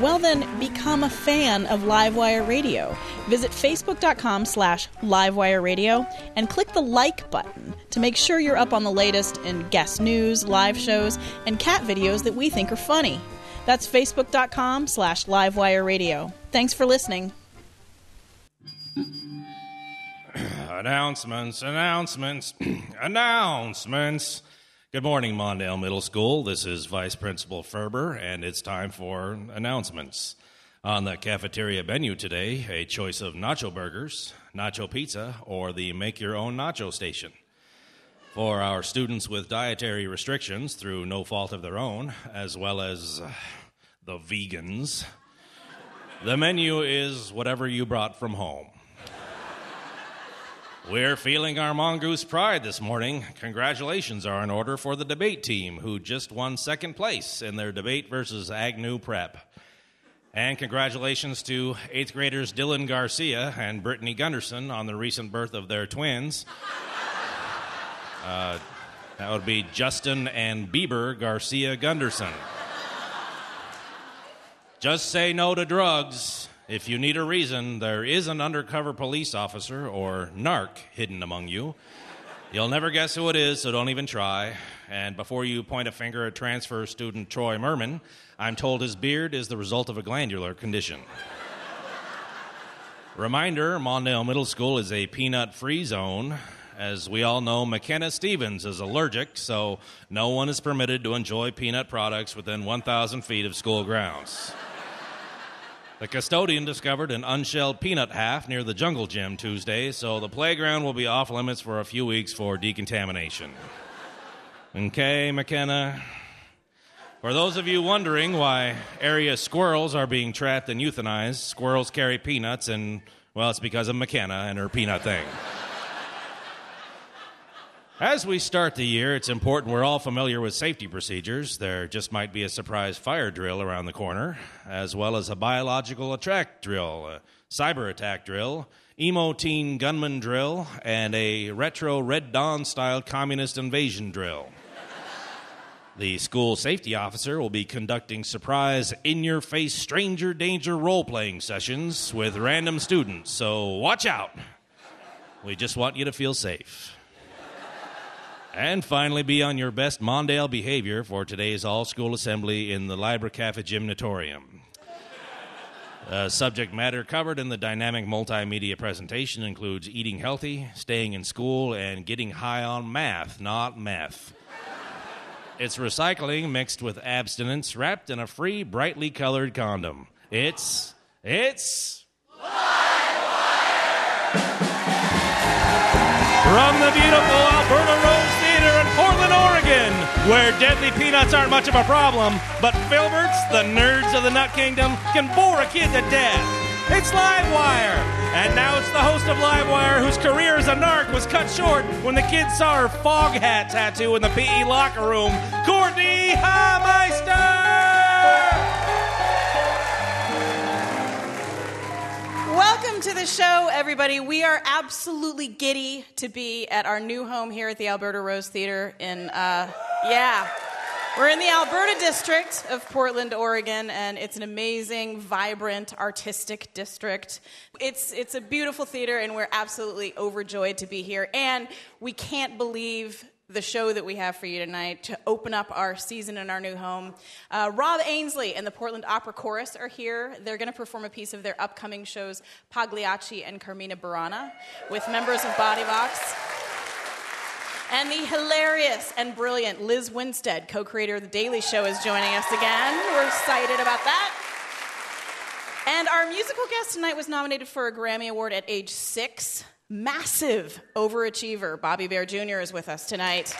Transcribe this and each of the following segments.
Well then, become a fan of Livewire Radio. Visit facebook.com slash livewire radio and click the like button to make sure you're up on the latest in guest news, live shows, and cat videos that we think are funny. That's facebook.com slash livewire radio. Thanks for listening. announcements, announcements, announcements. Good morning, Mondale Middle School. This is Vice Principal Ferber, and it's time for announcements. On the cafeteria menu today, a choice of nacho burgers, nacho pizza, or the make your own nacho station. For our students with dietary restrictions through no fault of their own, as well as uh, the vegans, the menu is whatever you brought from home. We're feeling our mongoose pride this morning. Congratulations are in order for the debate team who just won second place in their debate versus Agnew Prep. And congratulations to eighth graders Dylan Garcia and Brittany Gunderson on the recent birth of their twins. Uh, that would be Justin and Bieber Garcia Gunderson. Just say no to drugs. If you need a reason, there is an undercover police officer or narc hidden among you. You'll never guess who it is, so don't even try. And before you point a finger at transfer student Troy Merman, I'm told his beard is the result of a glandular condition. Reminder Mondale Middle School is a peanut free zone. As we all know, McKenna Stevens is allergic, so no one is permitted to enjoy peanut products within 1,000 feet of school grounds. The custodian discovered an unshelled peanut half near the jungle gym Tuesday, so the playground will be off limits for a few weeks for decontamination. Okay, McKenna. For those of you wondering why area squirrels are being trapped and euthanized, squirrels carry peanuts, and, well, it's because of McKenna and her peanut thing. As we start the year, it's important we're all familiar with safety procedures. There just might be a surprise fire drill around the corner, as well as a biological attack drill, a cyber attack drill, emo teen gunman drill, and a retro Red Dawn style communist invasion drill. The school safety officer will be conducting surprise, in your face stranger danger role playing sessions with random students, so watch out. We just want you to feel safe. And finally, be on your best Mondale behavior for today's all school assembly in the Libra Cafe Gymnatorium. Uh, subject matter covered in the dynamic multimedia presentation includes eating healthy, staying in school, and getting high on math, not meth. It's recycling mixed with abstinence wrapped in a free, brightly colored condom. It's. It's. From the beautiful Alberta Rose Portland, Oregon, where deadly peanuts aren't much of a problem, but Filberts, the nerds of the Nut Kingdom, can bore a kid to death. It's Livewire! And now it's the host of Livewire, whose career as a narc was cut short when the kids saw her fog hat tattoo in the PE locker room, Courtenay Hameister! Welcome to the show, everybody. We are absolutely giddy to be at our new home here at the Alberta Rose Theater in, uh, yeah. We're in the Alberta district of Portland, Oregon, and it's an amazing, vibrant, artistic district. It's, it's a beautiful theater, and we're absolutely overjoyed to be here. And we can't believe the show that we have for you tonight to open up our season in our new home. Uh, Rob Ainsley and the Portland Opera Chorus are here. They're going to perform a piece of their upcoming shows, Pagliacci and Carmina Burana, with members of Body Vox. And the hilarious and brilliant Lizz Winstead, co creator of The Daily Show, is joining us again. We're excited about that. And our musical guest tonight was nominated for a Grammy Award at age six. Massive overachiever, Bobby Bare Jr., is with us tonight.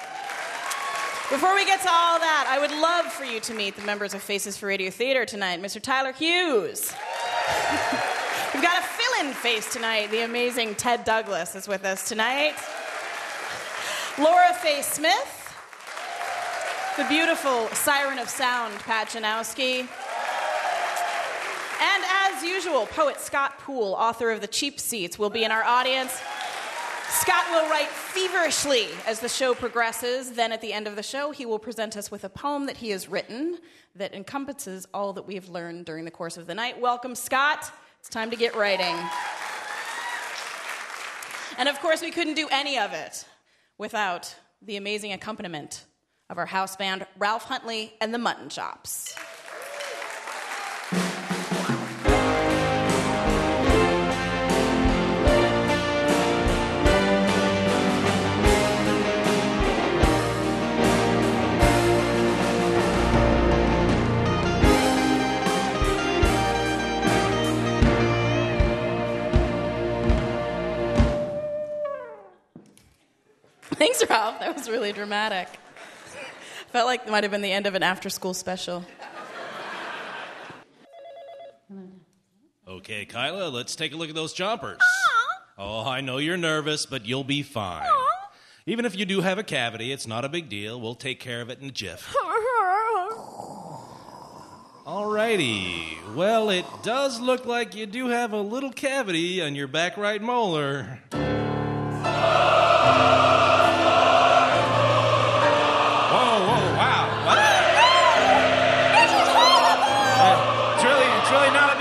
Before we get to all that, I would love for you to meet the members of Faces for Radio Theater tonight. Mr. Tyler Hughes. We've got a fill in face tonight. The amazing Ted Douglas is with us tonight. Laura Faye Smith. The beautiful Siren of Sound, Pat Janowski. Usual, poet Scott Poole, author of The Cheap Seats, will be in our audience. Scott will write feverishly as the show progresses. Then, at the end of the show, he will present us with a poem that he has written that encompasses all that we have learned during the course of the night. Welcome, Scott. It's time to get writing. And of course, we couldn't do any of it without the amazing accompaniment of our house band, Ralph Huntley and the Mutton Chops. Thanks, Ralph. That was really dramatic. Felt like it might have been the end of an after school special. Okay, Kyla, let's take a look at those chompers. Oh, I know you're nervous, but you'll be fine. Even if you do have a cavity, it's not a big deal. We'll take care of it in a jiff. Alrighty. Well, it does look like you do have a little cavity on your back right molar.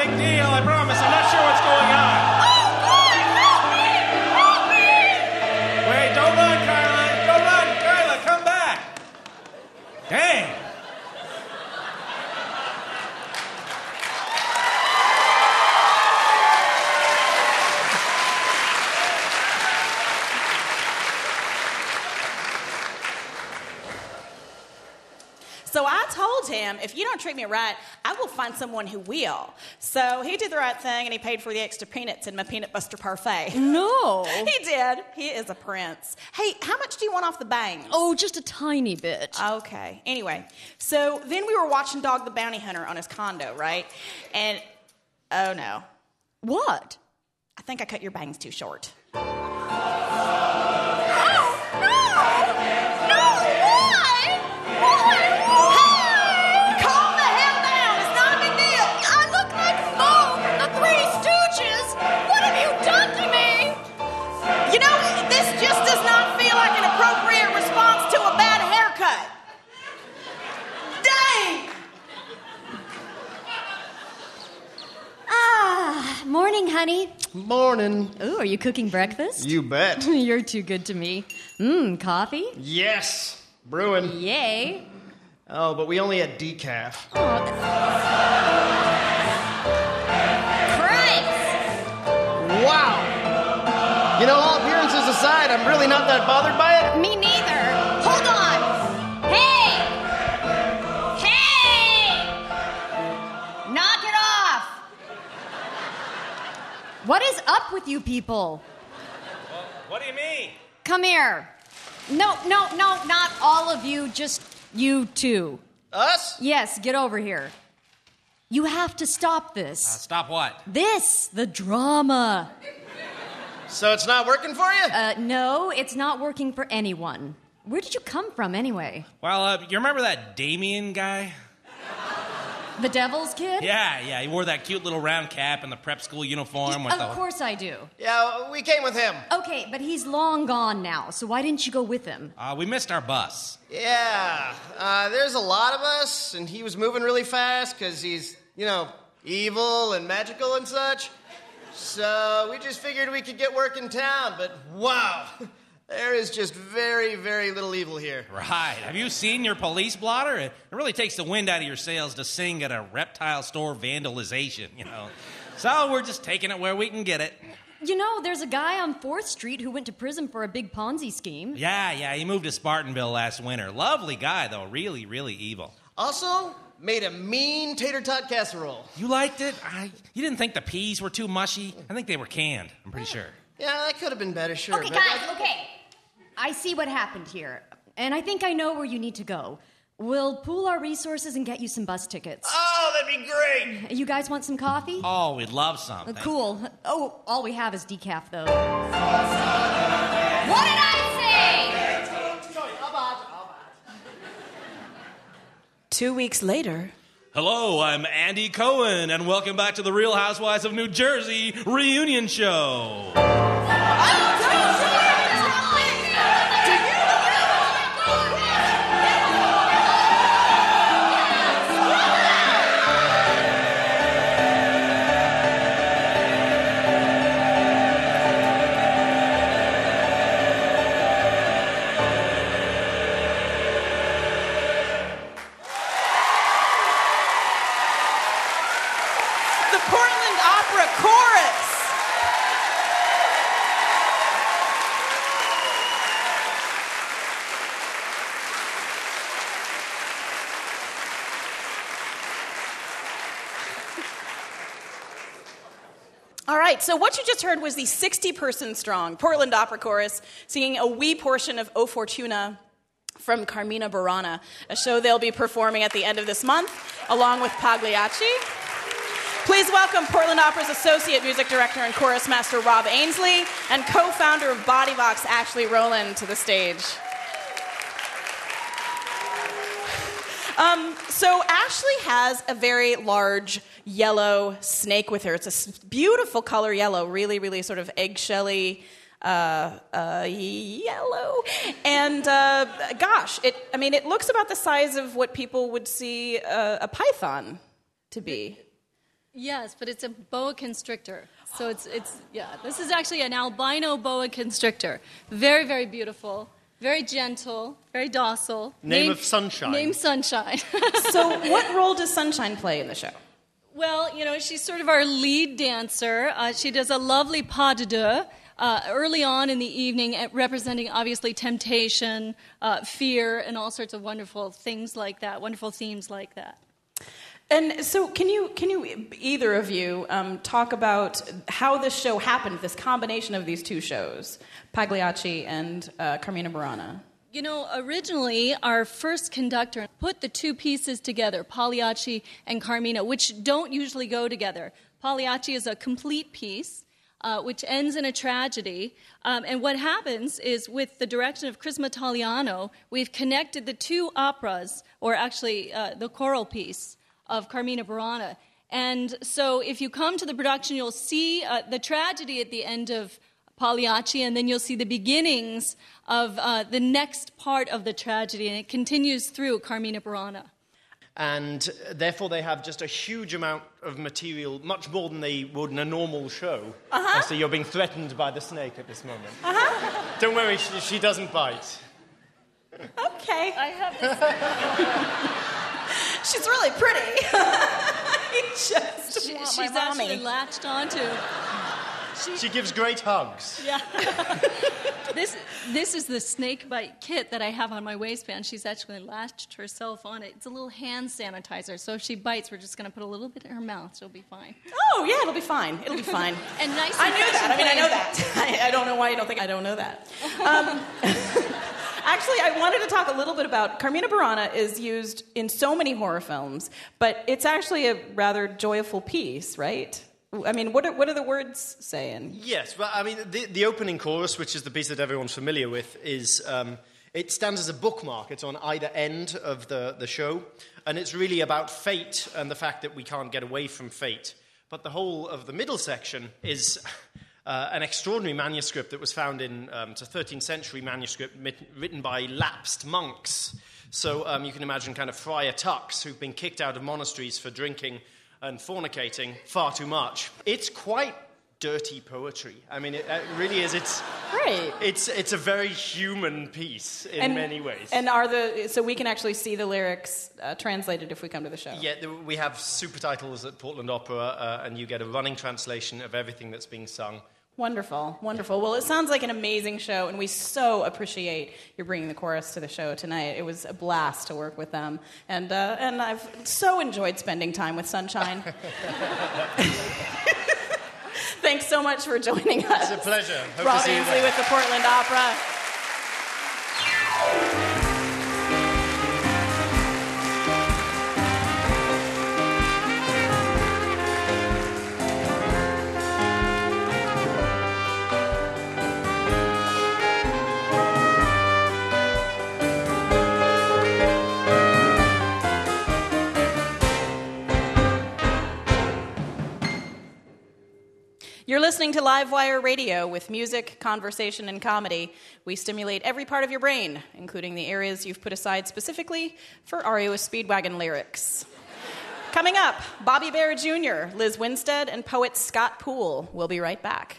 Big deal, I promise. I'm not sure what's going on. Oh, God, help me! Help me! Wait, don't run. Don't run. Come back. Dang. So I told him, if you don't treat me right, will find someone who will. So he did the right thing and he paid for the extra peanuts in my peanut buster parfait. No. He did. He is a prince. Hey, how much do you want off the bangs? Oh, just a tiny bit. Okay. Anyway, so then we were watching Dog the Bounty Hunter on his condo, right? And oh no, What? I think I cut your bangs too short. Morning, honey. Morning. Ooh, are you cooking breakfast? You bet. You're too good to me. Mmm, coffee? yes. Brewing. Yay. Oh, but we only had decaf. Christ! Wow. You know, all appearances aside, I'm really not that bothered by it. Me neither. What is up with you people? What do you mean? Come here. No, no, no, not all of you, just you two. Us? Yes, get over here. You have to stop this. Stop what? This, the drama. So it's not working for you? Uh, no, it's not working for anyone. Where did you come from anyway? Well, uh, you remember that Damien guy? The devil's kid? Yeah, yeah. He wore that cute little round cap and the prep school uniform with Of the. course I do. Yeah, we came with him. Okay, but he's long gone now, so why didn't you go with him? Uh, we missed our bus. Yeah, uh, there's a lot of us, and he was moving really fast because he's, you know, evil and magical and such. So we just figured we could get work in town, but wow, there is just very, very little evil here. Right. Have you seen your police blotter? It really takes the wind out of your sails to sing at a reptile store vandalization, you know. So we're just taking it where we can get it. You know, there's a guy on 4th Street who went to prison for a big Ponzi scheme. Yeah, yeah. He moved to Spartanville last winter. Lovely guy, though. Really, really evil. Also, made a mean tater tot casserole. You liked it? I, you didn't think the peas were too mushy? I think they were canned. I'm pretty eh. sure. Yeah, that could have been better, sure. Okay, but I guys, think- okay. I see what happened here, and I think I know where you need to go. We'll pool our resources and get you some bus tickets. Oh, that'd be great! You guys want some coffee? Oh, we'd love some. Uh, cool. Oh, all we have is decaf, though. What did I say? Two weeks later, Hello, I'm Andy Cohen, and welcome back to the Real Housewives of New Jersey reunion show. The right, so what you just heard was the 60 person strong Portland Opera Chorus singing a wee portion of O Fortuna from Carmina Burana, a show they'll be performing at the end of this month, along with Pagliacci. Please welcome Portland Opera's Associate Music Director and Chorus Master Rob Ainsley and co founder of Bodyvox Ashley Roland to the stage. Um, so Ashley has a very large yellow snake with her. It's a beautiful color yellow, really, really sort of eggshelly uh, uh, yellow. And uh, gosh, it, I mean, it looks about the size of what people would see uh, a python to be. Yes, but it's a boa constrictor. So it's it's yeah. This is actually an albino boa constrictor. Very very beautiful, very gentle, very docile. Name of Sunshine. Name Sunshine. So, what role does Sunshine play in the show? Well, you know she's sort of our lead dancer. Uh, she does a lovely pas de deux. Uh, early on in the evening, uh, representing obviously temptation, uh, fear, and all sorts of wonderful things like that, wonderful themes like that. And so, can you, can you either of you um, talk about how this show happened, this combination of these two shows, Pagliacci and uh, Carmina Burana? You know, originally our first conductor put the two pieces together, Pagliacci and Carmina, which don't usually go together. Pagliacci is a complete piece. Uh, which ends in a tragedy. Um, and what happens is, with the direction of Chris Mattaliano, we've connected the two operas, or actually uh, the choral piece of Carmina Burana. And so, if you come to the production, you'll see uh, the tragedy at the end of Pagliacci, and then you'll see the beginnings of uh, the next part of the tragedy, and it continues through Carmina Burana. and therefore they have just a huge amount of material, much more than they would in a normal show. Uh-huh. So you're being threatened by the snake at this moment. Uh-huh. Don't worry, she, she doesn't bite. Okay. I have She's really pretty. Just she, want she's my mommy. actually latched onto. She gives great hugs. Yeah. this this is the snake bite kit that I have on my waistband. She's actually latched herself on it. It's a little hand sanitizer. So if she bites, we're just going to put a little bit in her mouth. She'll be fine. Oh, yeah, it'll be fine. It'll be fine. And nice. I and knew that. I mean, I know that. I, I don't know why you don't think I don't know that. Um, actually, I wanted to talk a little bit about Carmina Burana is used in so many horror films, but it's actually a rather joyful piece, right? I mean, what are, what are the words saying? Yes, well, I mean, the, the opening chorus, which is the piece that everyone's familiar with, is, um, It stands as a bookmark. It's on either end of the, the show. And it's really about fate and the fact that we can't get away from fate. But the whole of the middle section is uh, an extraordinary manuscript that was found in um, it's a 13th century manuscript mit- written by lapsed monks. So um, you can imagine kind of friar tucks who've been kicked out of monasteries for drinking and fornicating far too much. It's quite dirty poetry. I mean, it, it really is. It's Right. It's it's a very human piece in and, many ways. And are the so we can actually see the lyrics uh, translated if we come to the show. yeah, we have super titles at Portland Opera, uh, and you get a running translation of everything that's being sung. Wonderful, wonderful. Well, it sounds like an amazing show, and we so appreciate your bringing the chorus to the show tonight. It was a blast to work with them, and uh, and I've so enjoyed spending time with Sunshine. Thanks so much for joining us. It's a pleasure. Hope to Rob see Ainsley with the Portland Opera. Listening to Livewire Radio with music, conversation, and comedy. We stimulate every part of your brain, including the areas you've put aside specifically for REO Speedwagon lyrics. Coming up, Bobby Bare Jr., Lizz Winstead, and poet Scott Poole. We'll be right back.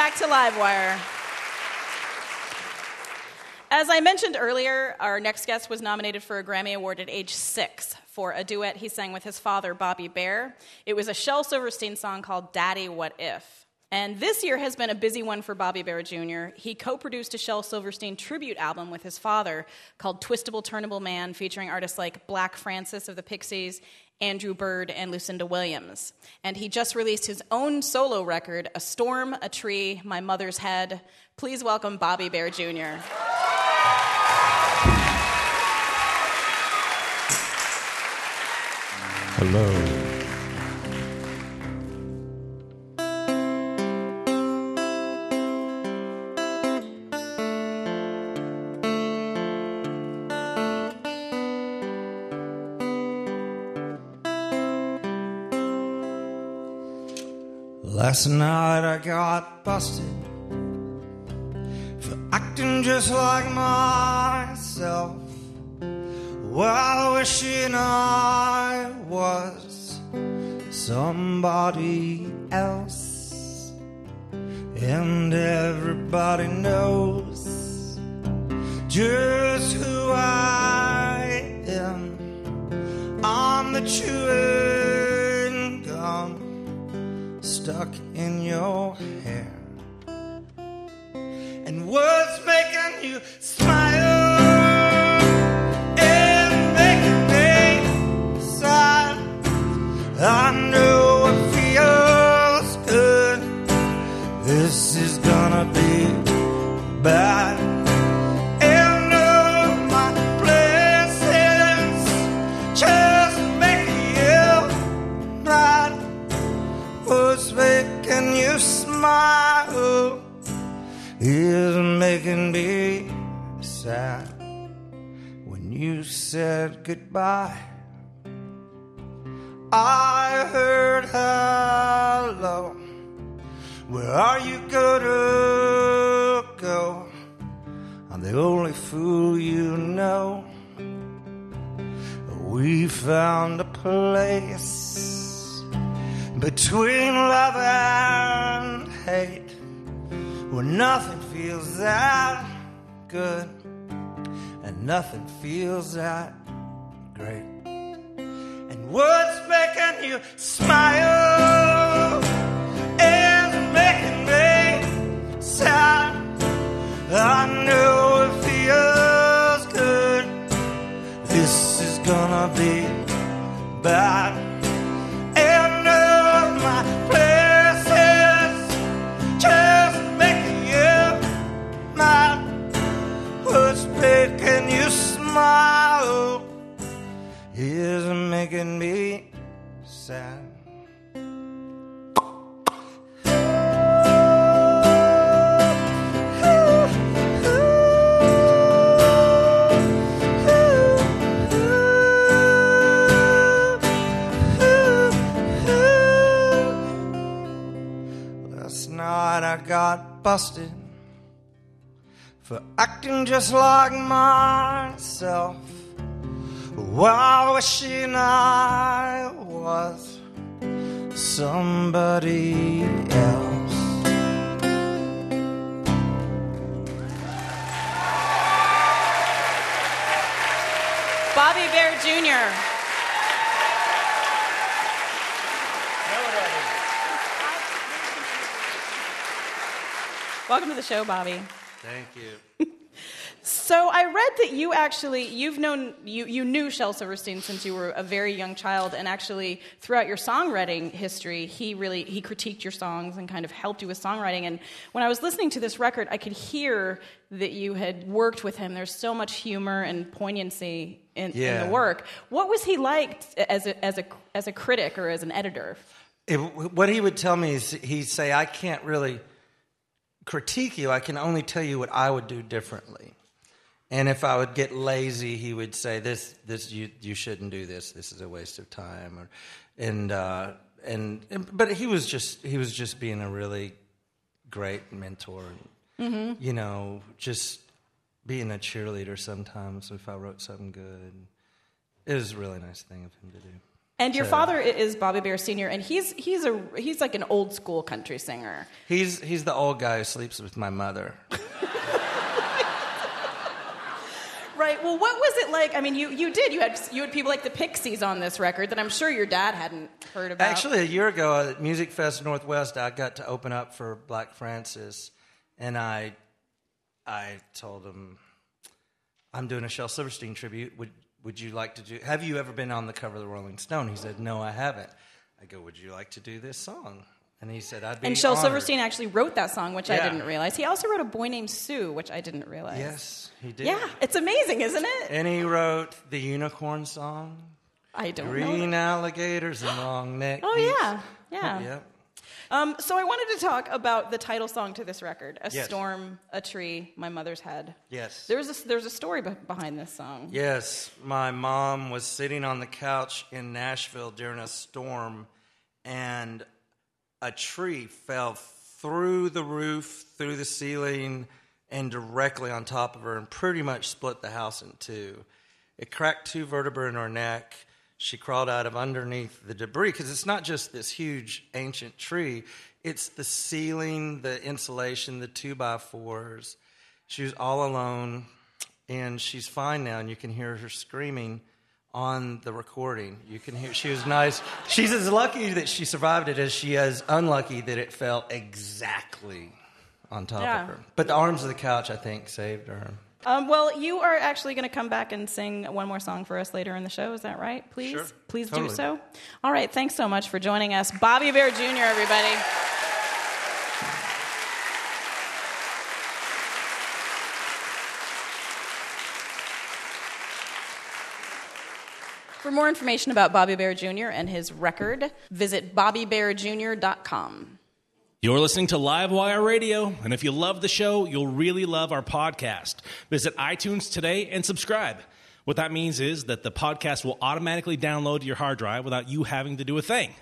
Back to Livewire. As I mentioned earlier, our next guest was nominated for a Grammy Award at age six for a duet he sang with his father, Bobby Bare. It was a Shel Silverstein song called Daddy What If. And this year has been a busy one for Bobby Bare Jr. He co produced a Shel Silverstein tribute album with his father called Twistable Turnable Man, featuring artists like Black Francis of the Pixies, Andrew Bird, and Lucinda Williams. And he just released his own solo record, A Storm, a Tree, My Mother's Head. Please welcome Bobby Bare Jr. Hello. Last night I got busted for acting just like myself while wishing I was somebody else. And everybody knows just who I am. I'm the chewing gum stuck in your hair. And what's making you smile goodbye. I heard hello. Where are you gonna go? I'm the only fool you know. We found a place between love and hate where nothing feels that good and nothing feels that great. And what's making you smile is making me sad. I know it feels good. This is gonna be bad. And all my places just making you mad. What's making you smile is making me sad. I got busted for acting just like myself while wishing I was somebody else. Bobby Bare Jr. Welcome to the show, Bobby. Thank you. So I read that you actually you've known you you knew Shel Silverstein since you were a very young child, and actually throughout your songwriting history, he really he critiqued your songs and kind of helped you with songwriting. And when I was listening to this record, I could hear that you had worked with him. There's so much humor and poignancy in, in the work. What was he like as a as a as a critic or as an editor? It, what he would tell me is he'd say, I can't really critique you. I can only tell you what I would do differently. And if I would get lazy, he would say, "This, this, you, you shouldn't do this. This is a waste of time." Or, and, uh, and, and, but he was just, he was just being a really great mentor. Mhm. You know, just being a cheerleader sometimes. If I wrote something good, it was a really nice thing of him to do. And your So- father is Bobby Bare Senior, and he's he's a he's like an old school country singer. He's he's the old guy who sleeps with my mother. Right. Well, what was it like? I mean, you, you did. You had you had people like the Pixies on this record that I'm sure your dad hadn't heard about. Actually, a year ago at Music Fest Northwest, I got to open up for Black Francis, and I I told him I'm doing a Shel Silverstein tribute. Would would you like to do? Have you ever been on the cover of the Rolling Stone? He said, No, I haven't. I go, Would you like to do this song? And he said, I'd be and Shel honored." Silverstein actually wrote that song, which I didn't realize. He also wrote a boy named Sue, which I didn't realize. Yes, he did. Yeah, it's amazing, isn't it? And he wrote the Unicorn song. I don't know Green alligators and long neck. Oh yeah, yeah. Yep. Um, so I wanted to talk about the title song to this record: "A Yes. Storm, a Tree, My Mother's Head." Yes. There's a there's a story be- behind this song. Yes, my mom was sitting on the couch in Nashville during a storm, and a tree fell through the roof, through the ceiling, and directly on top of her, and pretty much split the house in two. It cracked two vertebrae in her neck. She crawled out of underneath the debris because it's not just this huge ancient tree, it's the ceiling, the insulation, the two by fours. She was all alone, and she's fine now, and you can hear her screaming on the recording. You can hear she was nice. She's as lucky that she survived it as she is unlucky that it fell exactly on top Yeah. of her. But the arms of the couch, I think, saved her. Um, well, you are actually going to come back and sing one more song for us later in the show. Is that right? Please, Sure. please do so. All right. Thanks so much for joining us, Bobby Bare Jr. Everybody. For more information about Bobby Bare Jr. and his record, visit bobbybarejr.com. You're listening to Livewire Radio, and if you love the show, you'll really love our podcast. Visit iTunes today and subscribe. What that means is that the podcast will automatically download to your hard drive without you having to do a thing.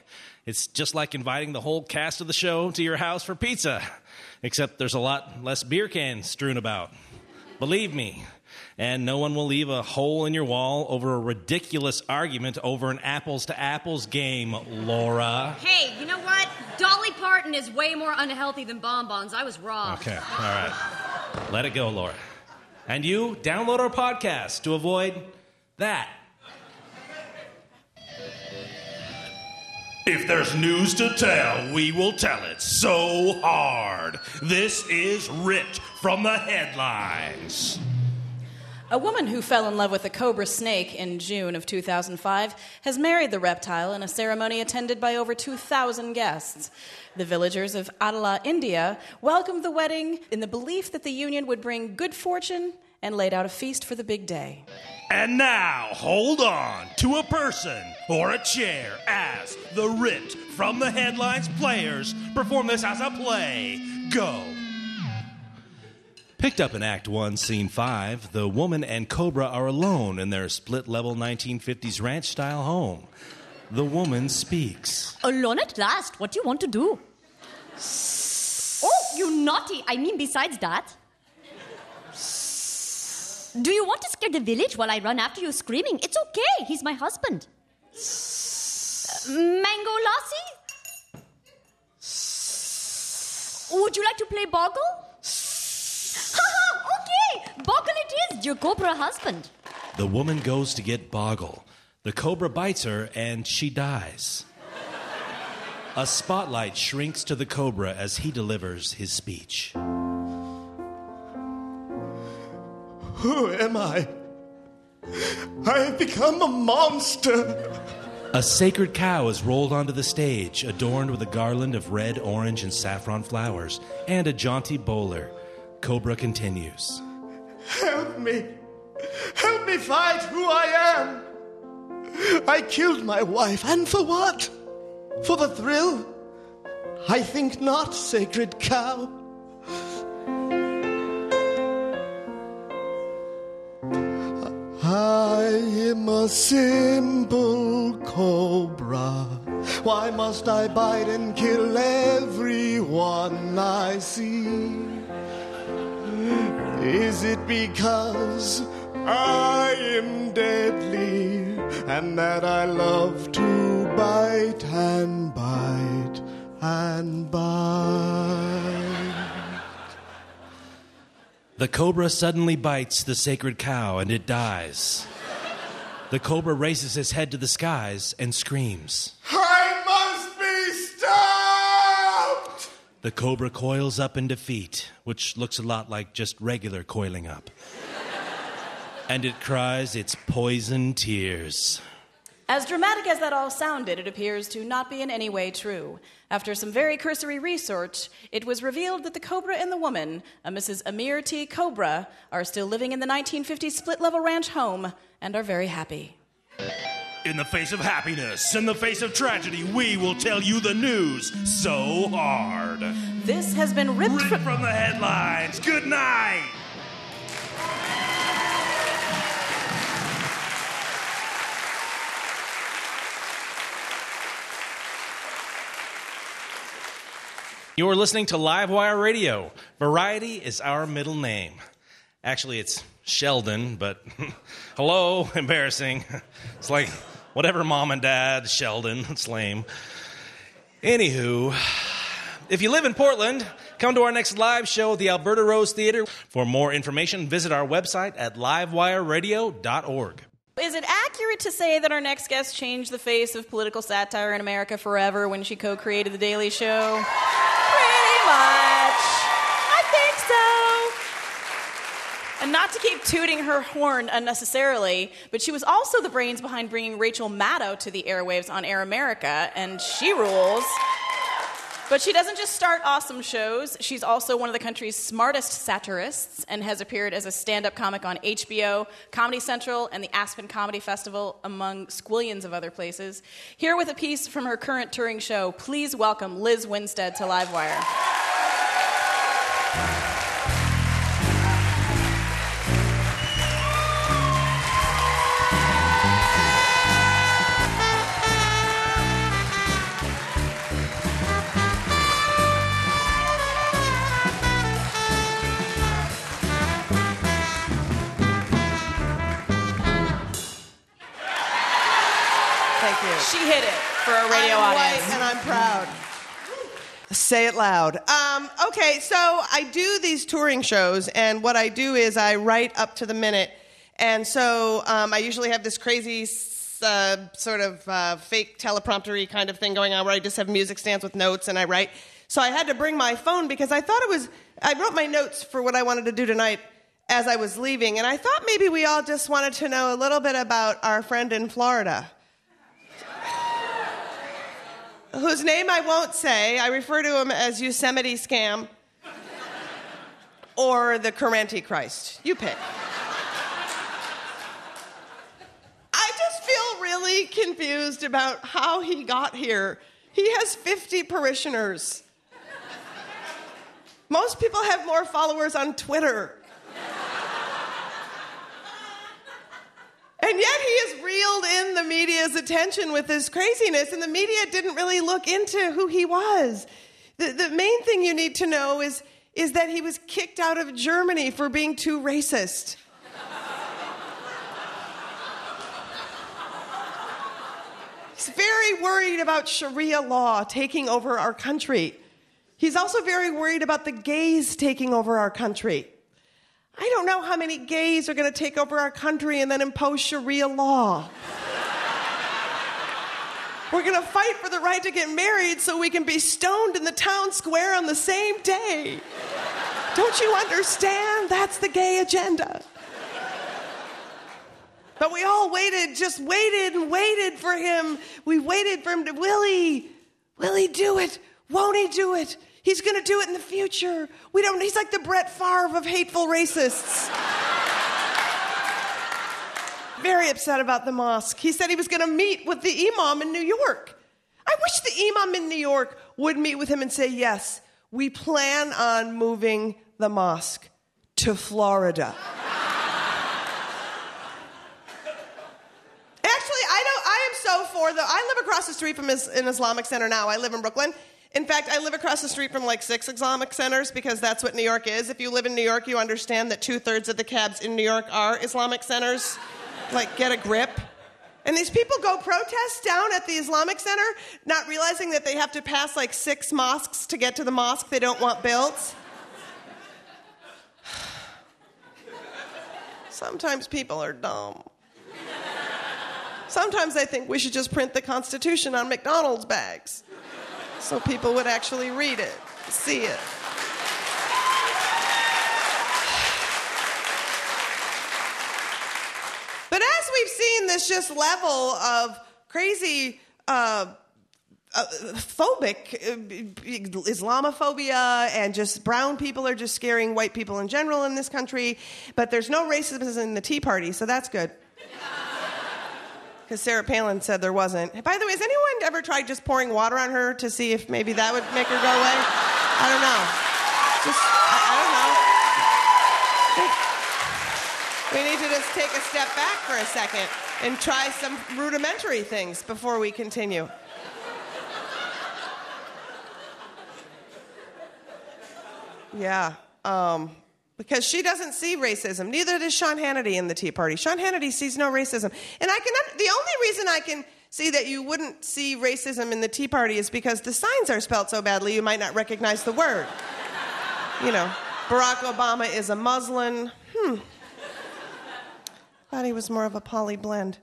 It's just like inviting the whole cast of the show to your house for pizza, except there's a lot less beer cans strewn about. Believe me. And no one will leave a hole in your wall over a ridiculous argument over an apples to apples game, Laura. Hey, you know what? Dolly Parton is way more unhealthy than bonbons. I was wrong. Okay, all right. Let it go, Laura. And you, download our podcast to avoid that. If there's news to tell, we will tell it so hard. This is ripped from the headlines. A woman who fell in love with a cobra snake in June of 2005 has married the reptile in a ceremony attended by over 2,000 guests. The villagers of Adela, India, welcomed the wedding in the belief that the union would bring good fortune and laid out a feast for the big day. And now, hold on to a person or a chair as the ripped from the headlines players perform this as a play. Go. Picked up in Act 1, Scene 5, the woman and Cobra are alone in their split level 1950s ranch style home. The woman speaks. Alone at last. What do you want to do? Oh, you naughty. I mean, besides that. Do you want to scare the village while I run after you screaming? It's okay. He's my husband. Uh, Mango Lassie? Would you like to play Boggle? Okay, Boggle it is, your cobra husband. The woman goes to get Boggle. The cobra bites her and she dies. A spotlight shrinks to the cobra as he delivers his speech. Who am I? I have become a monster. A sacred cow is rolled onto the stage, adorned with a garland of red, orange, and saffron flowers, and a jaunty bowler. Cobra continues. Help me. Help me fight who I am. I killed my wife, and for what? For the thrill? I think not, sacred cow. I am a simple cobra. Why must I bite and kill everyone I see? Is it because I am deadly and that I love to bite and bite and bite? The cobra suddenly bites the sacred cow and it dies. The cobra raises his head to the skies and screams. The cobra coils up in defeat, which looks a lot like just regular coiling up. and it cries its poison tears. As dramatic as that all sounded, it appears to not be in any way true. After some very cursory research, it was revealed that the Cobra and the woman, a Mrs. Amir T. Cobra, are still living in the 1950s split level ranch home and are very happy. In the face of happiness, in the face of tragedy, we will tell you the news so hard. This has been ripped, ripped from-, from the headlines. Good night. You're listening to Livewire Radio. Variety is our middle name. Actually, it's Sheldon, but hello, embarrassing. It's like whatever mom and dad, Sheldon. It's lame. Anywho, if you live in Portland, come to our next live show at the Alberta Rose Theater. For more information, visit our website at livewireradio.org. Is it accurate to say that our next guest changed the face of political satire in America forever when she co created The Daily Show? Pretty much. I think so. And not to keep tooting her horn unnecessarily, but she was also the brains behind bringing Rachel Maddow to the airwaves on Air America, and she rules. But she doesn't just start awesome shows. She's also one of the country's smartest satirists and has appeared as a stand up comic on HBO, Comedy Central, and the Aspen Comedy Festival, among squillions of other places. Here with a piece from her current touring show, please welcome Lizz Winstead to Livewire. She hit it for a radio I'm audience. white and I'm proud. Say it loud. Um, okay, so I do these touring shows, and what I do is I write up to the minute. And so um, I usually have this crazy uh, sort of uh, fake telepromptery kind of thing going on where I just have music stands with notes and I write. So I had to bring my phone because I thought it was, I wrote my notes for what I wanted to do tonight as I was leaving. And I thought maybe we all just wanted to know a little bit about our friend in Florida whose name I won't say. I refer to him as Yosemite Scam or the Carenti Christ. You pick. I just feel really confused about how he got here. He has 50 parishioners. Most people have more followers on Twitter. And yet he has reeled in the media's attention with this craziness, and the media didn't really look into who he was. The, the main thing you need to know is, is that he was kicked out of Germany for being too racist. He's very worried about Sharia law taking over our country. He's also very worried about the gays taking over our country. I don't know how many gays are going to take over our country and then impose Sharia law. We're going to fight for the right to get married so we can be stoned in the town square on the same day. Don't you understand? That's the gay agenda. But we all waited, just waited and waited for him. We waited for him to, will he? Will he do it? Won't he do it? He's going to do it in the future. We don't, he's like the Brett Favre of hateful racists. Very upset about the mosque. He said he was going to meet with the imam in New York. I wish the imam in New York would meet with him and say, Yes, we plan on moving the mosque to Florida. Actually, I don't. I am so for the. I live across the street from is- an Islamic center now. I live in Brooklyn. In fact, I live across the street from like six Islamic centers because that's what New York is. If you live in New York, you understand that two thirds of the cabs in New York are Islamic centers. Like, get a grip. And these people go protest down at the Islamic Center, not realizing that they have to pass like six mosques to get to the mosque they don't want built. Sometimes people are dumb. Sometimes I think we should just print the Constitution on McDonald's bags so people would actually read it, see it. But as we've seen this just level of crazy uh, uh, phobic uh, Islamophobia and just brown people are just scaring white people in general in this country, but there's no racism in the Tea Party, so that's good. Because Sarah Palin said there wasn't. By the way, has anyone ever tried just pouring water on her to see if maybe that would make her go away? I don't know. Just, I, I don't know. We need to just take a step back for a second and try some rudimentary things before we continue. Yeah. Um, because she doesn't see racism. Neither does Sean Hannity in the Tea Party. Sean Hannity sees no racism. And I can the only reason I can see that you wouldn't see racism in the Tea Party is because the signs are spelled so badly you might not recognize the word. you know, Barack Obama is a Muslim. Hmm. Thought he was more of a poly blend.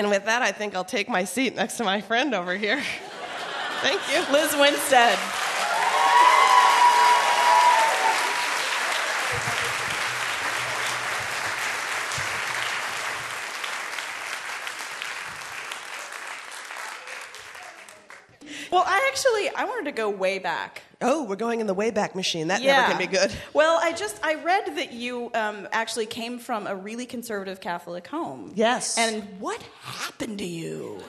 And with that, I think I'll take my seat next to my friend over here. Thank you. Lizz Winstead. Well, I actually I wanted to go way back. Oh, we're going in the Wayback Machine. That yeah. never can be good. Well, I just I read that you um, actually came from a really conservative Catholic home. Yes. And what happened to you?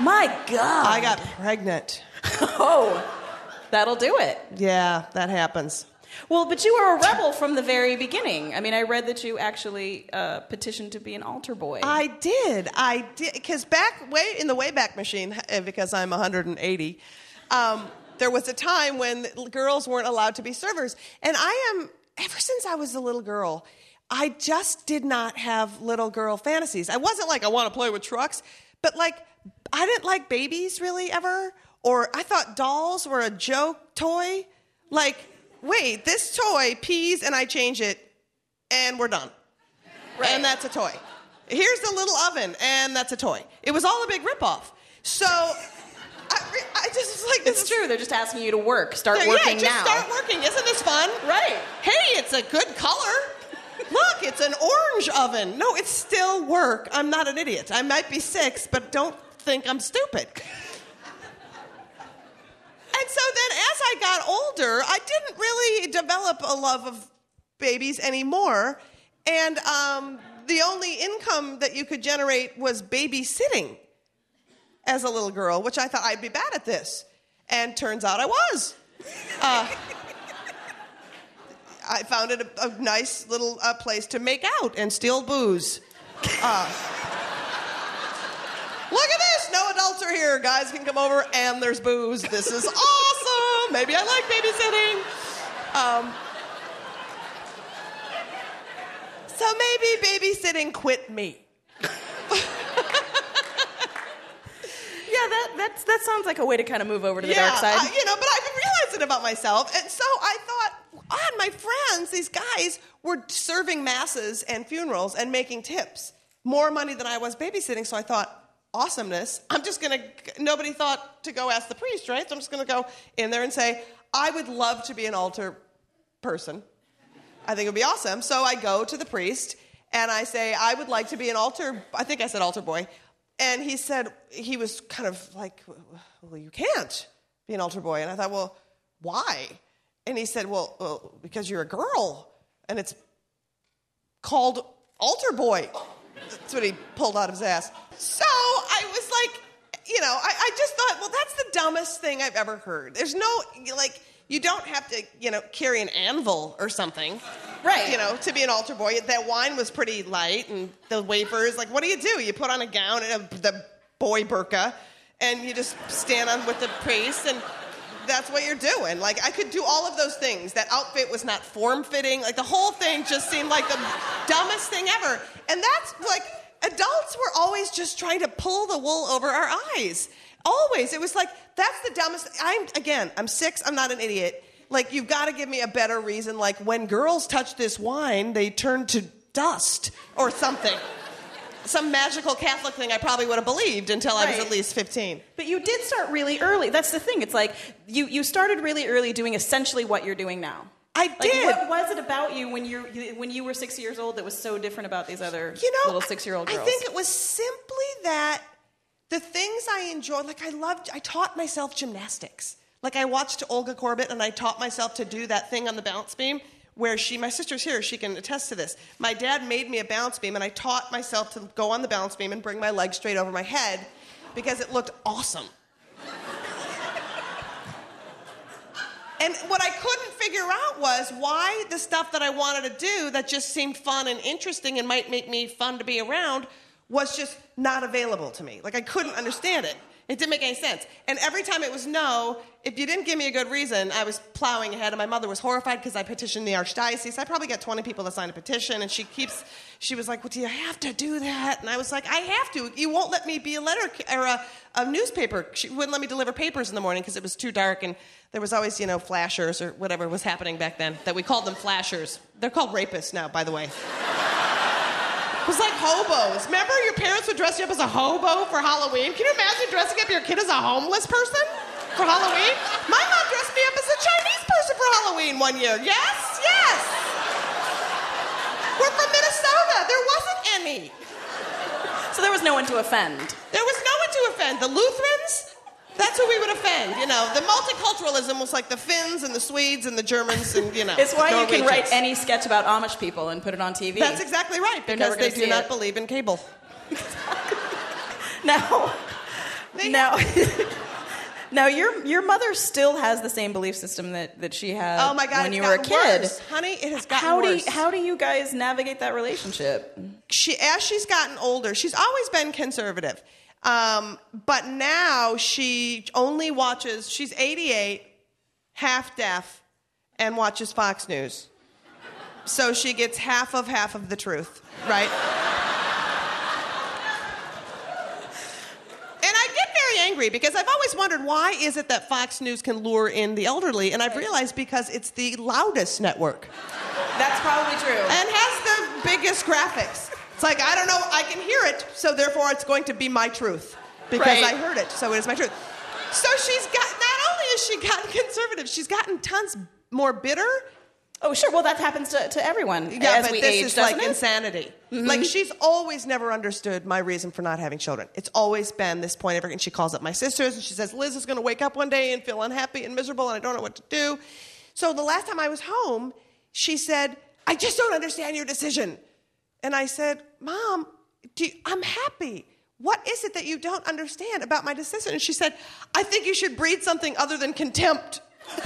My God. I got pregnant. oh, that'll do it. Yeah, that happens. Well, but you were a rebel from the very beginning. I mean, I read that you actually uh, petitioned to be an altar boy. I did. I did. Because back way in the Wayback Machine, because I'm 180, um, there was a time when girls weren't allowed to be servers. And I am, ever since I was a little girl, I just did not have little girl fantasies. I wasn't like, I want to play with trucks, but like, I didn't like babies really ever. Or I thought dolls were a joke toy. Like, wait, this toy pees and I change it and we're done. And that's a toy. Here's the little oven and that's a toy. It was all a big ripoff. So I, I just was like, this It's is- true. They're just asking you to work. Start yeah, working yeah, just now. start working. Isn't this fun? Right. Hey, it's a good color. Look, it's an orange oven. No, it's still work. I'm not an idiot. I might be six, but don't think I'm stupid. And so then as I got older, I didn't really develop a love of babies anymore. And um, the only income that you could generate was babysitting as a little girl, which I thought I'd be bad at this. And turns out I was. Uh, I found it a, a nice little uh, place to make out and steal booze. Uh, look at this! No adults are here. Guys can come over and there's booze. This is awesome. Maybe I like babysitting. Um, so maybe babysitting quit me. Yeah, that that's, that sounds like a way to kind of move over to the yeah, dark side. I- you know, but I've been realizing about myself, and so I thought, God, my friends, these guys were serving masses and funerals and making tips, more money than I was babysitting. So I thought, awesomeness. I'm just gonna. Nobody thought to go ask the priest, right? So I'm just gonna go in there and say, I would love to be an altar person. I think it would be awesome. So I go to the priest and I say, I would like to be an altar. I think I said altar boy. And he said, he was kind of like, well, you can't be an altar boy. And I thought, well, why? And he said, well, well because you're a girl and it's called altar boy. That's what he pulled out of his ass. So I was like, you know, I, I just thought, well, that's the dumbest thing I've ever heard. There's no, like, you don't have to, you know, carry an anvil or something. Right. You know, to be an altar boy. That wine was pretty light and the wafers, like, what do you do? You put on a gown and a, the boy burqa and you just stand on with the priest and that's what you're doing. Like, I could do all of those things. That outfit was not form fitting. Like, the whole thing just seemed like the dumbest thing ever. And that's like, adults were always just trying to pull the wool over our eyes. Always. It was like, that's the dumbest. I'm, again, I'm six, I'm not an idiot. Like, you've got to give me a better reason. Like, when girls touch this wine, they turn to dust or something. Some magical Catholic thing I probably would have believed until I was at least 15. But you did start really early. That's the thing. It's like you, you started really early doing essentially what you're doing now. I Like, did. what was it about you when you when you were six years old that was so different about these other you know, little six year old girls? I think it was simply that the things I enjoy, like I loved, I taught myself gymnastics. Like I watched Olga Korbut and I taught myself to do that thing on the balance beam where she, my sister's here, she can attest to this. My dad made me a balance beam and I taught myself to go on the balance beam and bring my legs straight over my head because it looked awesome. And what I couldn't figure out was why the stuff that I wanted to do that just seemed fun and interesting and might make me fun to be around was just not available to me. Like I couldn't understand it. It didn't make any sense. And every time it was no, if you didn't give me a good reason, I was plowing ahead. And my mother was horrified because I petitioned the archdiocese. I probably got 20 people to sign a petition. And she keeps, she was like, well, do you have to do that? And I was like, I have to. You won't let me be a letter or a, a newspaper. She wouldn't let me deliver papers in the morning because it was too dark. And there was always, you know, flashers or whatever was happening back then that we called them flashers. They're called rapists now, by the way. It was like hobos. Remember your parents would dress you up as a hobo for Halloween? Can you imagine dressing up your kid as a homeless person for Halloween? My mom dressed me up as a Chinese person for Halloween one year. Yes, yes. We're from Minnesota. There wasn't any. so there was no one to offend. There was no one to offend. The Lutherans, that's who we would offend. You know, the multiculturalism was like the Finns and the Swedes and the Germans and, you know. It's why you can write any sketch about Amish people and put it on TV. That's exactly right, They're because they do not it. believe in cable. Now, now, now your your mother still has the same belief system that, that she had Oh my God, when you were a kid. worse. Honey, it has gotten how worse. do you, how do you guys navigate that relationship? she as she's gotten older, she's always been conservative. Um, but now she only watches, she's 88, half deaf, and watches Fox News. So she gets half of half of the truth, right? And I get very angry because I've always wondered why is it that Fox News can lure in the elderly, and I've realized because it's the loudest network. That's probably true. And has the biggest graphics. It's like I don't know, I can hear it, so therefore it's going to be my truth because Right. I heard it, so it is my truth. So she's got not only has she gotten conservative, she's gotten tons more bitter. Oh, sure. Well, that happens to, to everyone Yeah, but this age, is like it? insanity. Mhm. Like she's always never understood my reason for not having children. It's always been this point ever. And she calls up my sisters and she says Lizz is going to wake up one day and feel unhappy and miserable and I don't know what to do. So the last time I was home, she said, "I just don't understand your decision." And I said, "Mom, do you, I'm happy. What is it that you don't understand about my decision?" And she said, "I think you should breed something other than contempt."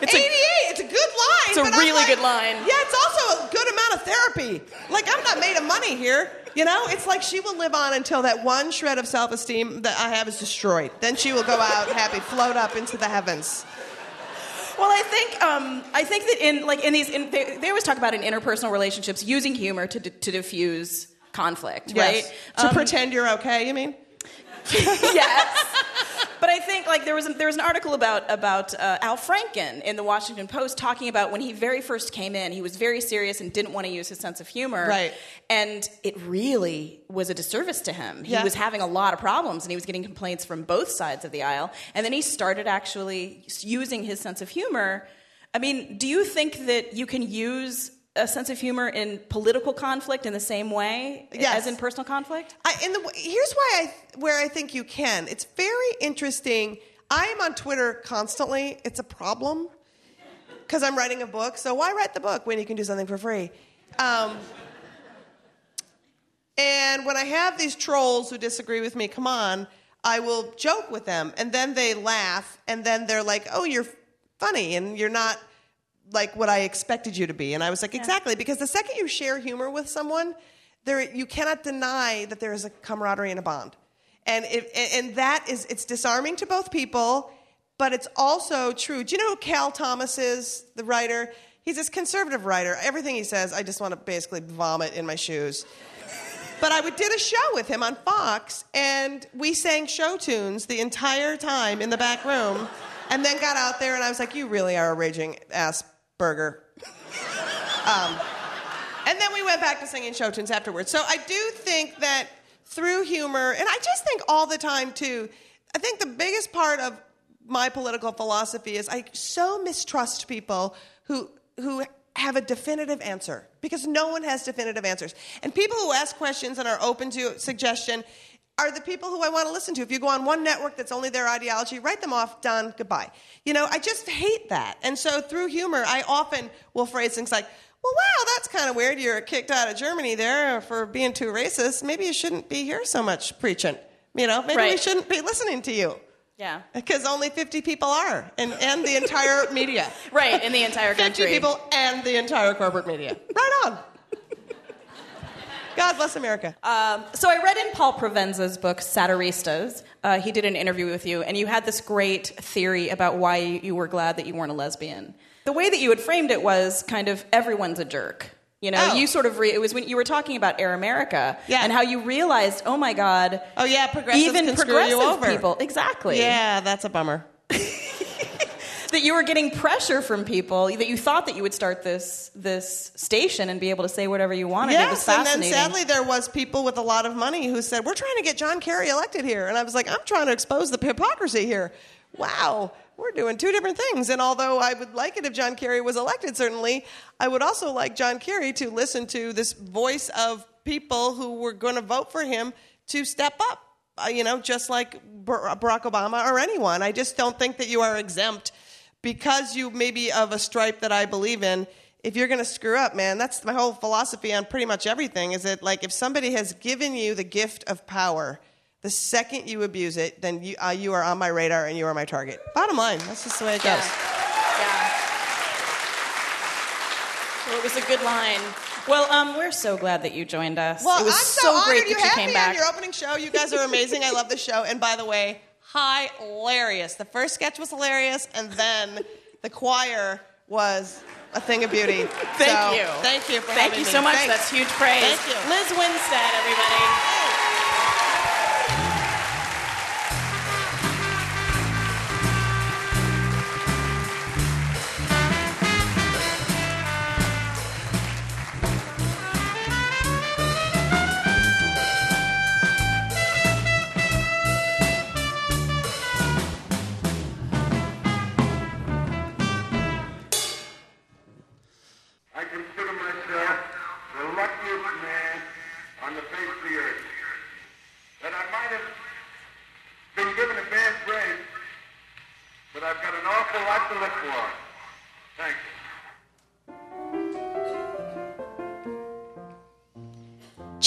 It's a- 88. it's a good line. It's a really like- good line. Yeah, it's also a good amount of therapy. Like I'm not made of money here. You know, it's like she will live on until that one shred of self-esteem that I have is destroyed. Then she will go out happy, float up into the heavens. Well, I think um, I think that in like in these in, they, they always talk about in interpersonal relationships using humor to d- to diffuse conflict, Yes. right? To Um, pretend you're okay. You mean? yes. But I think like there was there was an article about about uh, Al Franken in the Washington Post talking about when he very first came in, he was very serious and didn't want to use his sense of humor. Right. And it really was a disservice to him. He Yeah. was having a lot of problems and he was getting complaints from both sides of the aisle. And then he started actually using his sense of humor. I mean, do you think that you can use a sense of humor in political conflict in the same way Yes. as in personal conflict? I, in the, here's why I where I think you can. It's very interesting. I am on Twitter constantly. It's a problem because I'm writing a book. So why write the book when you can do something for free? Um, and when I have these trolls who disagree with me, come on, I will joke with them, and then they laugh, and then they're like, "Oh, you're funny, and you're not." Like what I expected you to be. And I was like, exactly, because the second you share humor with someone, there you cannot deny that there is a camaraderie and a bond. And it, and that is it's disarming to both people, but it's also true. Do you know who Cal Thomas is, the writer? He's this conservative writer. Everything he says, I just want to basically vomit in my shoes. But I did a show with him on Fox, and we sang show tunes the entire time in the back room, and then got out there, and I was like, "You really are a raging ass burger." um, and then we went back to singing show tunes afterwards. So I do think that through humor, and I just think all the time too. I think the biggest part of my political philosophy is I so mistrust people who who have a definitive answer because no one has definitive answers. And people who ask questions and are open to suggestion are the people who I want to listen to. If you go on one network that's only their ideology, write them off, done, goodbye. You know, I just hate that. And so through humor, I often will phrase things like, well, wow, that's kind of weird. You're kicked out of Germany there for being too racist. Maybe you shouldn't be here so much preaching. You know, maybe we shouldn't be listening to you. Yeah. Because only 50 people are, and, and the entire media. Right, in the entire country. 50 country. people and the entire corporate media. Right on. God bless America. Um, so I read in Paul Provenza's book Satiristas. Uh, he did an interview with you, and you had this great theory about why you were glad that you weren't a lesbian. The way that you had framed it was kind of everyone's a jerk. You know, Oh. you sort of re- it was when you were talking about Air America and how you realized, oh my God, oh yeah, progressives even progressive people, exactly. Yeah, that's a bummer. that you were getting pressure from people that you thought that you would start this this station and be able to say whatever you wanted. it was Yes, and then sadly there was people with a lot of money who said, "We're trying to get John Kerry elected here," and I was like, "I'm trying to expose the hypocrisy here." Wow, we're doing two different things. And although I would like it if John Kerry was elected, certainly, I would also like John Kerry to listen to this voice of people who were going to vote for him to step up. Uh, you know, just like Barack Obama or anyone. I just don't think that you are exempt because you may be of a stripe that I believe in, if you're going to screw up, man, that's my whole philosophy on pretty much everything is that, like, if somebody has given you the gift of power, the second you abuse it, then you, uh, you are on my radar and you are my target. Bottom line, that's just the way it goes. Yeah. Well, it was a good line. Well, um, we're so glad that you joined us. Well, it was I'm so, great honored you that you had came me back. on your opening show. You guys are amazing. I love the show. And by the way, hilarious. The first sketch was hilarious, and then the choir was a thing of beauty. Thank So, you. Thank you for Thank you me. so much. Thanks. That's huge praise. Thank you. Lizz Winstead, everybody.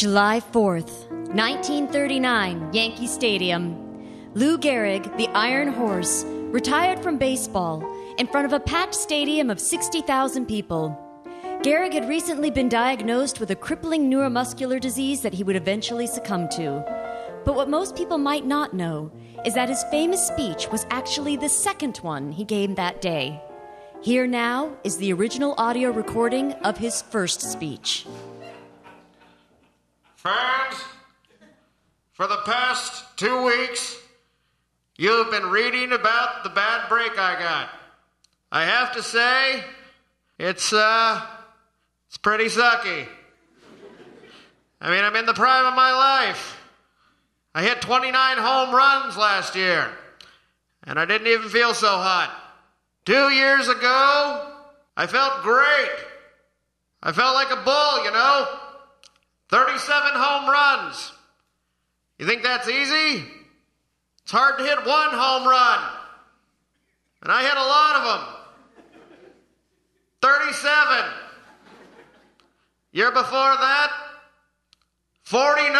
July 4th, 1939, Yankee Stadium. Lou Gehrig, the Iron Horse, retired from baseball in front of a packed stadium of 60,000 people. Gehrig had recently been diagnosed with a crippling neuromuscular disease that he would eventually succumb to. But what most people might not know is that his famous speech was actually the second one he gave that day. Here now is the original audio recording of his first speech. Fans, for the past two weeks, you've been reading about the bad break I got. I have to say, it's, uh, it's pretty sucky. I mean, I'm in the prime of my life. I hit 29 home runs last year, and I didn't even feel so hot. Two years ago, I felt great. I felt like a bull, you know? 37 home runs. You think that's easy? It's hard to hit one home run. And I hit a lot of them. 37. Year before that, 49.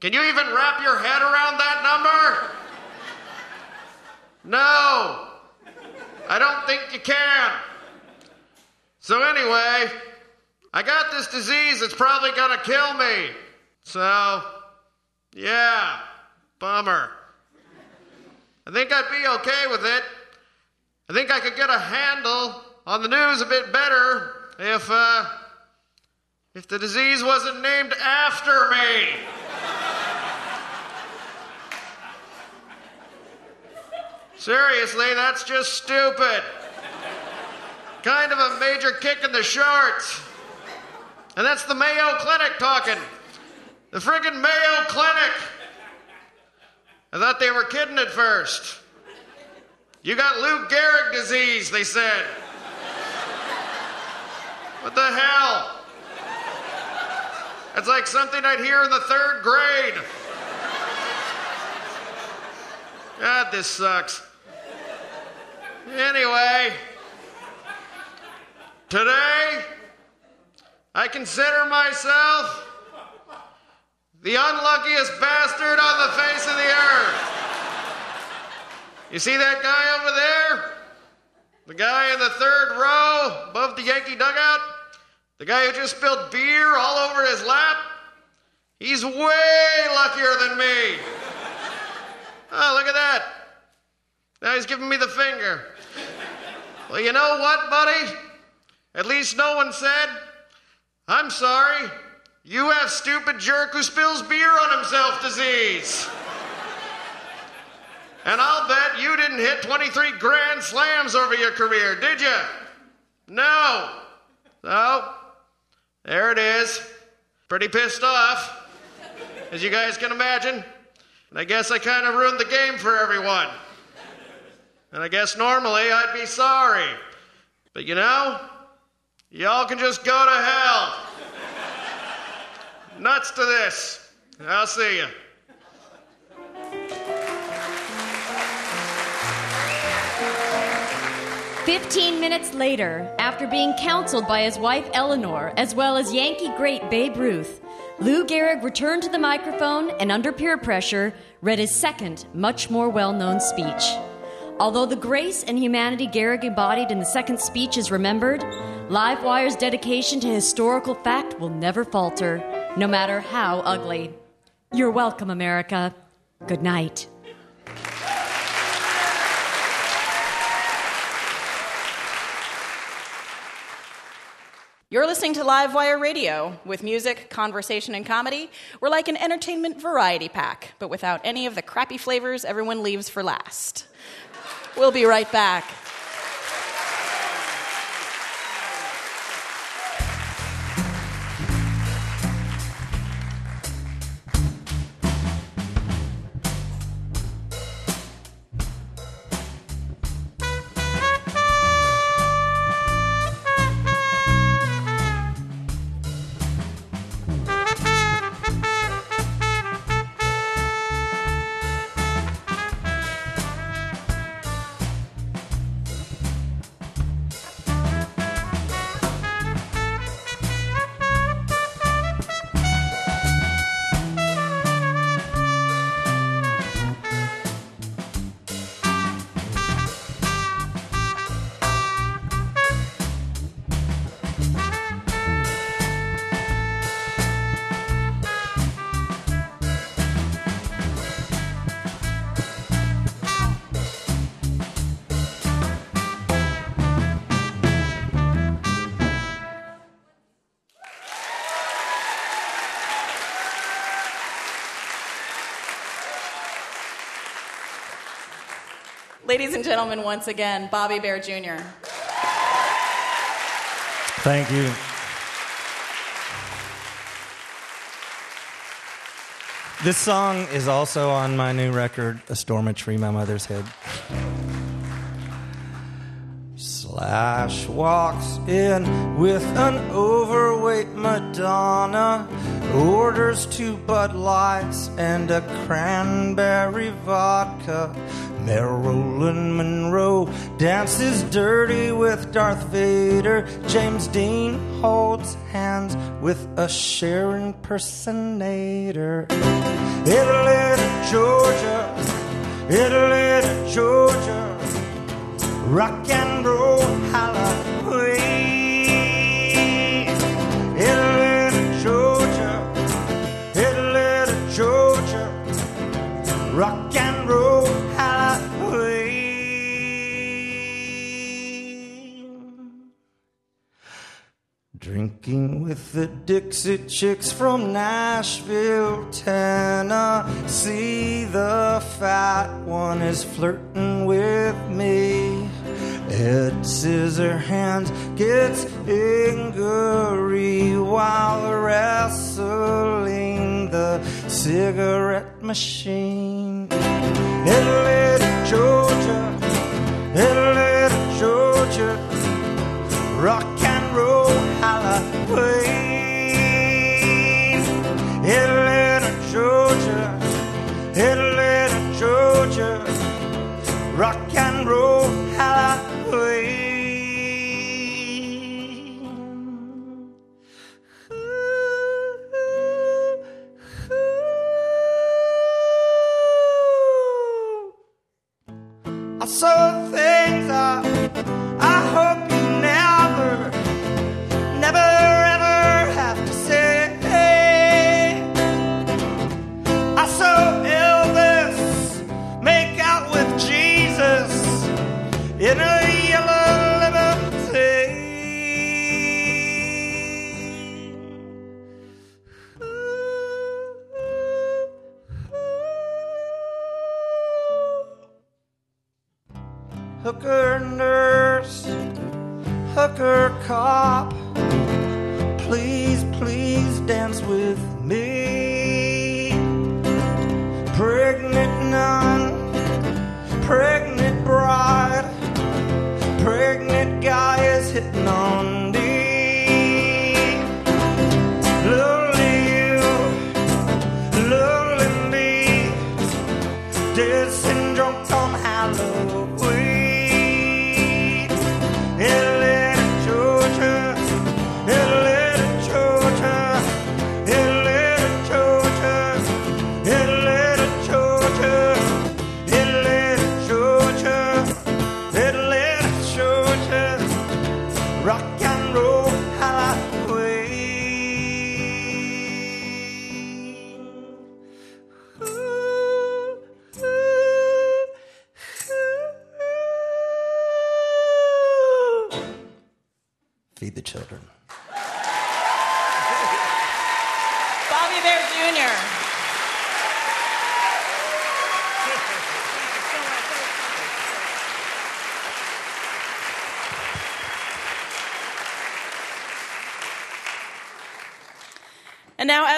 Can you even wrap your head around that number? No. I don't think you can. So, anyway, I got this disease that's probably gonna kill me. So, yeah, bummer. I think I'd be okay with it. I think I could get a handle on the news a bit better if, uh, if the disease wasn't named after me. Seriously, that's just stupid. Kind of a major kick in the shorts. And that's the Mayo Clinic talking. The friggin' Mayo Clinic. I thought they were kidding at first. You got Lou Gehrig disease, they said. What the hell? It's like something I'd hear in the third grade. God, this sucks. Anyway, today I consider myself the unluckiest bastard on the face of the earth. You see that guy over there? The guy in the third row above the Yankee dugout? The guy who just spilled beer all over his lap? He's way luckier than me. Oh, look at that. Now he's giving me the finger. Well, you know what, buddy? At least no one said, I'm sorry, you have stupid jerk who spills beer on himself disease. And I'll bet you didn't hit 23 grand slams over your career, did you? No. So, there it is. Pretty pissed off, as you guys can imagine. And I guess I kind of ruined the game for everyone. And I guess normally I'd be sorry. But you know, y'all can just go to hell. Nuts to this. I'll see you. Fifteen minutes later, after being counseled by his wife Eleanor, as well as Yankee great Babe Ruth, Lou Gehrig returned to the microphone and, under peer pressure, read his second, much more well known speech. Although the grace and humanity Gehrig embodied in the second speech is remembered, Livewire's dedication to historical fact will never falter, no matter how ugly. You're welcome, America. Good night. You're listening to Livewire Radio with music, conversation, and comedy. We're like an entertainment variety pack, but without any of the crappy flavors everyone leaves for last. We'll be right back. Gentlemen, once again, Bobby Bare Jr. Thank you. This song is also on my new record, A Storm a Tree My Mother's Head. Slash walks in with an overweight Madonna, orders two Bud Lights and a cranberry vodka. Marilyn Monroe dances dirty with Darth Vader. James Dean holds hands with a Cher impersonator. Italy to Georgia, Italy to Georgia, rock and roll Halloween. Drinking with the Dixie Chicks from Nashville, Tennessee. The fat one is flirting with me. Ed Scissorhands gets angry while wrestling the cigarette machine. To Georgia, to Georgia, rock Italy to Georgia, to Georgia, rock and roll Halloween.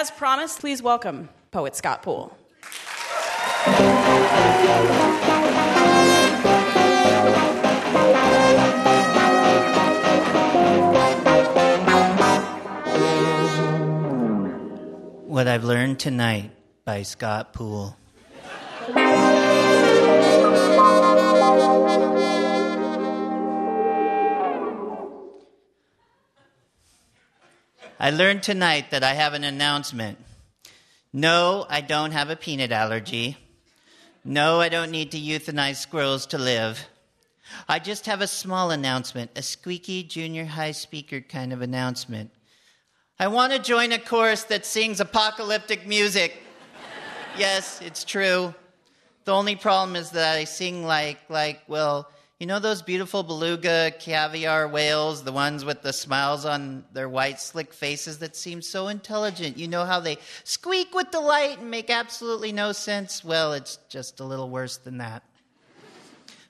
As promised, please welcome poet Scott Poole. What I've Learned Tonight by Scott Poole. I learned tonight that I have an announcement. No, I don't have a peanut allergy. No, I don't need to euthanize squirrels to live. I just have a small announcement, a squeaky junior high speaker kind of announcement. I want to join a chorus that sings apocalyptic music. yes, it's true. The only problem is that I sing like, like, well, you know those beautiful beluga caviar whales, the ones with the smiles on their white, slick faces that seem so intelligent? You know how they squeak with delight and make absolutely no sense? Well, it's just a little worse than that.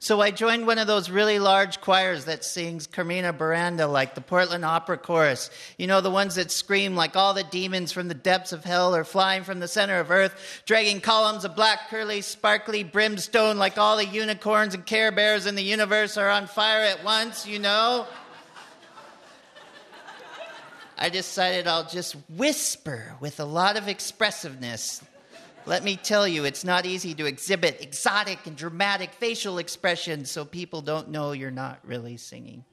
So I joined one of those really large choirs that sings Carmina Burana like the Portland Opera Chorus. You know, the ones that scream like all the demons from the depths of hell are flying from the center of earth, dragging columns of black, curly, sparkly brimstone like all the unicorns and care bears in the universe are on fire at once, you know? I decided I'll just whisper with a lot of expressiveness let me tell you, it's not easy to exhibit exotic and dramatic facial expressions so people don't know you're not really singing.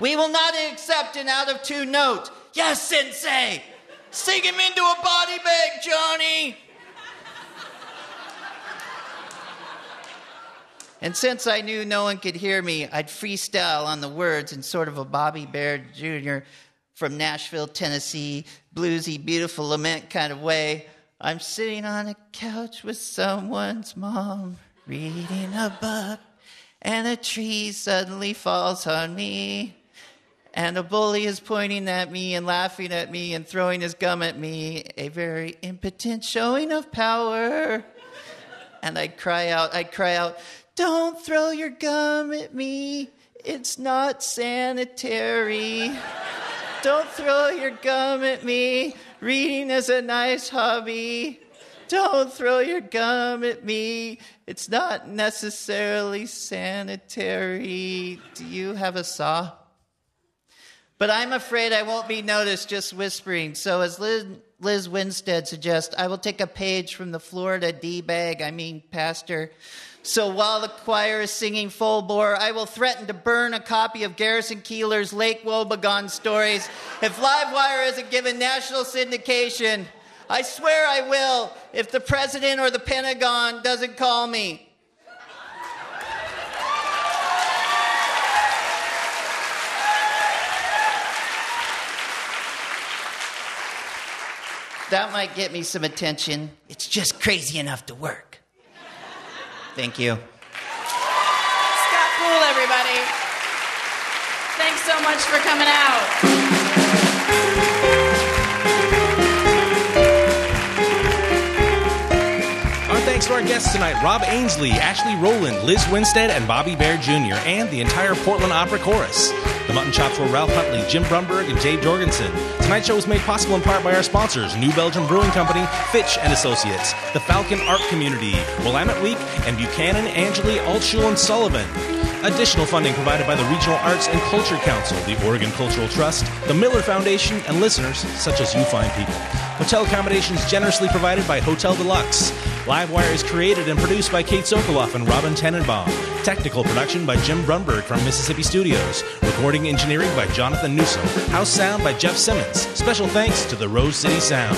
We will not accept an out of tune note. Yes, Sensei! Sing him into a body bag, Johnny! And since I knew no one could hear me, I'd freestyle on the words in sort of a Bobby Bare Jr. from Nashville, Tennessee, bluesy, beautiful lament kind of way. I'm sitting on a couch with someone's mom, reading a book, and a tree suddenly falls on me. And a bully is pointing at me and laughing at me and throwing his gum at me, a very impotent showing of power. And I'd cry out, I'd cry out, Don't throw your gum at me. It's not sanitary. Don't throw your gum at me. Reading is a nice hobby. Don't throw your gum at me. It's not necessarily sanitary. Do you have a saw? But I'm afraid I won't be noticed just whispering. So, as Lizz, Lizz Winstead suggests, I will take a page from the Florida D bag, I mean, pastor. So while the choir is singing full bore, I will threaten to burn a copy of Garrison Keillor's Lake Wobegon stories if Livewire isn't given national syndication. I swear I will if the president or the Pentagon doesn't call me. That might get me some attention. It's just crazy enough to work. Thank you. Scott Poole, everybody. Thanks so much for coming out. Our thanks to our guests tonight Rob Ainsley, Ashley Roland, Lizz Winstead, and Bobby Bare Jr., and the entire Portland Opera Chorus. The mutton chops were Ralph Huntley, Jim Brunberg, and Jay Jorgensen. Tonight's show was made possible in part by our sponsors, New Belgium Brewing Company, Fitch and Associates, the Falcon Art Community, Willamette Week, and Buchanan, Angeli, Altschul, and Sullivan. Additional funding provided by the Regional Arts and Culture Council, the Oregon Cultural Trust, the Miller Foundation, and listeners such as you fine people. Hotel accommodations generously provided by Hotel Deluxe. Livewire is created and produced by Kate Sokoloff and Robin Tenenbaum. Technical production by Jim Brunberg from Mississippi Studios. Recording engineering by Jonathan Newsom. House sound by Jeff Simmons. Special thanks to the Rose City Sound.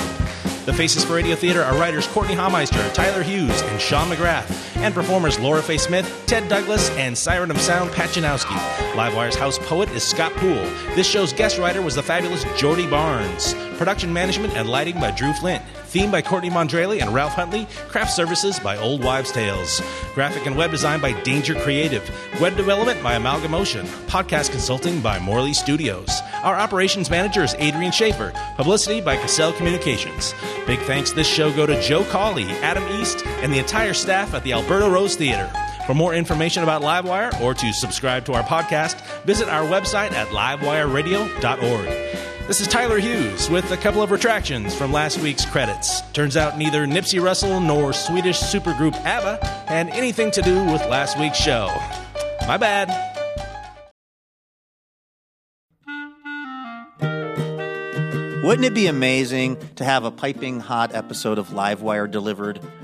The Faces for Radio Theater are writers Courtenay Hameister, Tyler Hughes, and Sean McGrath. And performers Laura Faye Smith, Ted Douglas, and Siren of Sound Pachinowski. Livewire's house poet is Scott Poole. This show's guest writer was the fabulous Jordy Barnes. Production management and lighting by Drew Flint. Theme by Courtney Mondrelli and Ralph Huntley. Craft services by Old Wives' Tales. Graphic and web design by Danger Creative. Web development by Amalgamotion. Podcast consulting by Morley Studios. Our operations manager is Adrian Schaefer. Publicity by Cassell Communications. Big thanks this show go to Joe Cawley, Adam East, and the entire staff at the Alberta Rose Theater. For more information about Livewire or to subscribe to our podcast, visit our website at livewireradio.org. This is Tyler Hughes with a couple of retractions from last week's credits. Turns out neither Nipsey Russell nor Swedish supergroup ABBA had anything to do with last week's show. My bad. Wouldn't it be amazing to have a piping hot episode of Livewire delivered